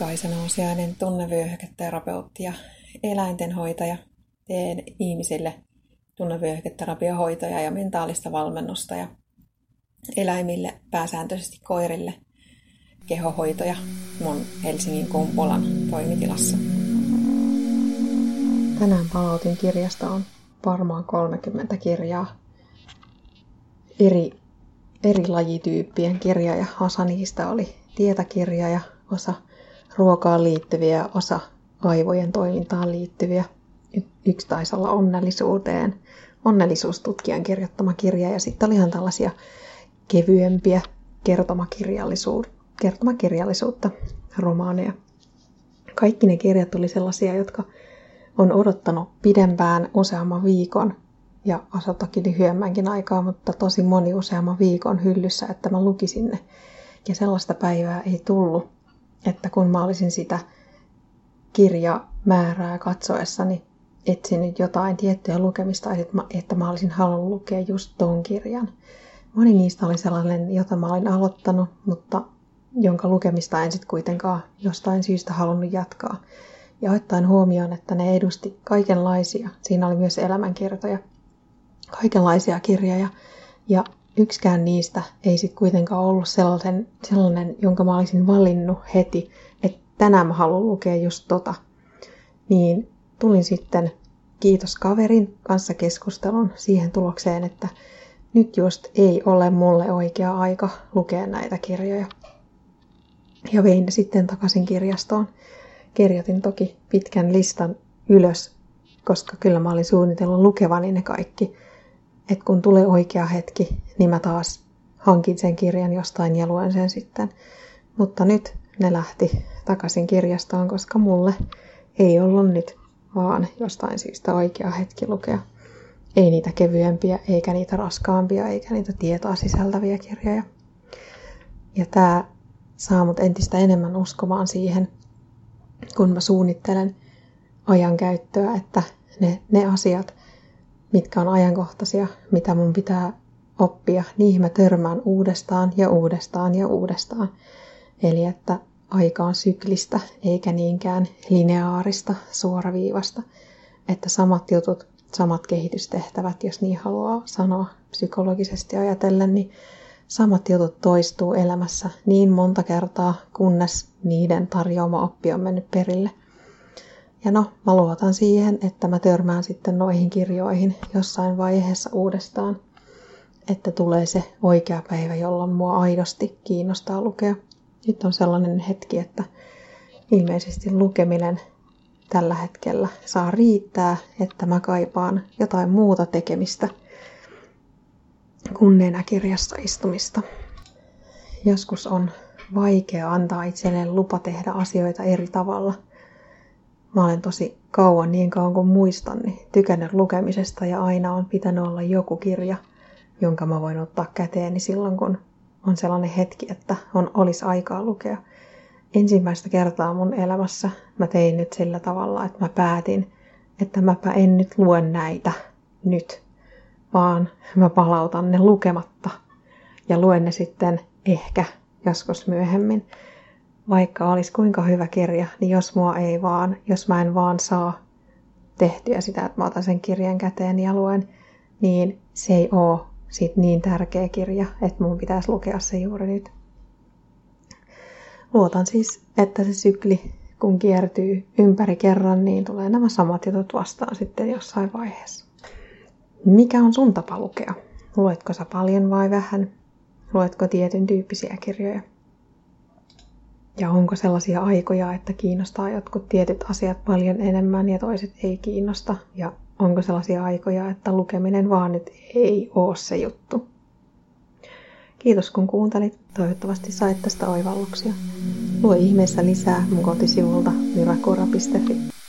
Kaisa Nousiainen, tunnevyöhyketerapeutti ja eläintenhoitaja. Teen ihmisille tunnevyöhyketerapiohoitoja ja mentaalista valmennusta ja eläimille, pääsääntöisesti koirille, kehohoitoja mun Helsingin Kumpulan toimitilassa. Tänään palautin kirjasta on varmaan 30 kirjaa eri, eri lajityyppien kirja ja osa niistä oli tietäkirja ja osa ruokaan liittyviä, osa aivojen toimintaan liittyviä. Yksi taisi olla onnellisuuteen, onnellisuustutkijan kirjoittama kirja ja sitten oli ihan tällaisia kevyempiä kertomakirjallisuutta, romaaneja. Kaikki ne kirjat oli sellaisia, jotka on odottanut pidempään useamman viikon ja osa toki lyhyemmänkin aikaa, mutta tosi moni useamman viikon hyllyssä, että mä lukisin ne. Ja sellaista päivää ei tullut, että kun mä olisin sitä kirjamäärää katsoessani etsinyt jotain tiettyä lukemista, että mä olisin halunnut lukea just ton kirjan. Moni niistä oli sellainen, jota mä olin aloittanut, mutta jonka lukemista en sitten kuitenkaan jostain syystä halunnut jatkaa. Ja ottaen huomioon, että ne edusti kaikenlaisia, siinä oli myös elämänkertoja, kaikenlaisia kirjoja, ja yksikään niistä ei sitten kuitenkaan ollut sellainen, sellainen, jonka mä olisin valinnut heti, että tänään mä haluan lukea just tota. Niin tulin sitten kiitos kaverin kanssa keskustelun siihen tulokseen, että nyt just ei ole mulle oikea aika lukea näitä kirjoja. Ja vein ne sitten takaisin kirjastoon. Kirjoitin toki pitkän listan ylös, koska kyllä mä olin suunnitellut lukevani ne kaikki että kun tulee oikea hetki, niin mä taas hankin sen kirjan jostain ja luen sen sitten. Mutta nyt ne lähti takaisin kirjastoon, koska mulle ei ollut nyt vaan jostain syystä oikea hetki lukea. Ei niitä kevyempiä, eikä niitä raskaampia, eikä niitä tietoa sisältäviä kirjoja. Ja tämä saa mut entistä enemmän uskomaan siihen, kun mä suunnittelen ajankäyttöä, että ne, ne asiat, mitkä on ajankohtaisia, mitä mun pitää oppia, niihin mä törmään uudestaan ja uudestaan ja uudestaan. Eli että aika on syklistä eikä niinkään lineaarista, suoraviivasta. Että samat jutut, samat kehitystehtävät, jos niin haluaa sanoa psykologisesti ajatellen, niin samat jutut toistuu elämässä niin monta kertaa, kunnes niiden tarjoama oppi on mennyt perille. Ja no, mä luotan siihen, että mä törmään sitten noihin kirjoihin jossain vaiheessa uudestaan, että tulee se oikea päivä, jolloin mua aidosti kiinnostaa lukea. Nyt on sellainen hetki, että ilmeisesti lukeminen tällä hetkellä saa riittää, että mä kaipaan jotain muuta tekemistä kuin nenäkirjassa istumista. Joskus on vaikea antaa itselleen lupa tehdä asioita eri tavalla – Mä olen tosi kauan, niin kauan kuin muistan, niin tykännyt lukemisesta ja aina on pitänyt olla joku kirja, jonka mä voin ottaa käteeni silloin, kun on sellainen hetki, että on, olisi aikaa lukea. Ensimmäistä kertaa mun elämässä mä tein nyt sillä tavalla, että mä päätin, että mäpä en nyt lue näitä nyt, vaan mä palautan ne lukematta ja luen ne sitten ehkä joskus myöhemmin vaikka olisi kuinka hyvä kirja, niin jos mua ei vaan, jos mä en vaan saa tehtyä sitä, että mä otan sen kirjan käteen ja luen, niin se ei ole sit niin tärkeä kirja, että mun pitäisi lukea se juuri nyt. Luotan siis, että se sykli, kun kiertyy ympäri kerran, niin tulee nämä samat jutut vastaan sitten jossain vaiheessa. Mikä on sun tapa lukea? Luetko sä paljon vai vähän? Luetko tietyn tyyppisiä kirjoja? Ja onko sellaisia aikoja, että kiinnostaa jotkut tietyt asiat paljon enemmän ja toiset ei kiinnosta? Ja onko sellaisia aikoja, että lukeminen vaan nyt ei ole se juttu? Kiitos kun kuuntelit. Toivottavasti sait tästä oivalluksia. Lue ihmeessä lisää mun kotisivulta mirakura.fi.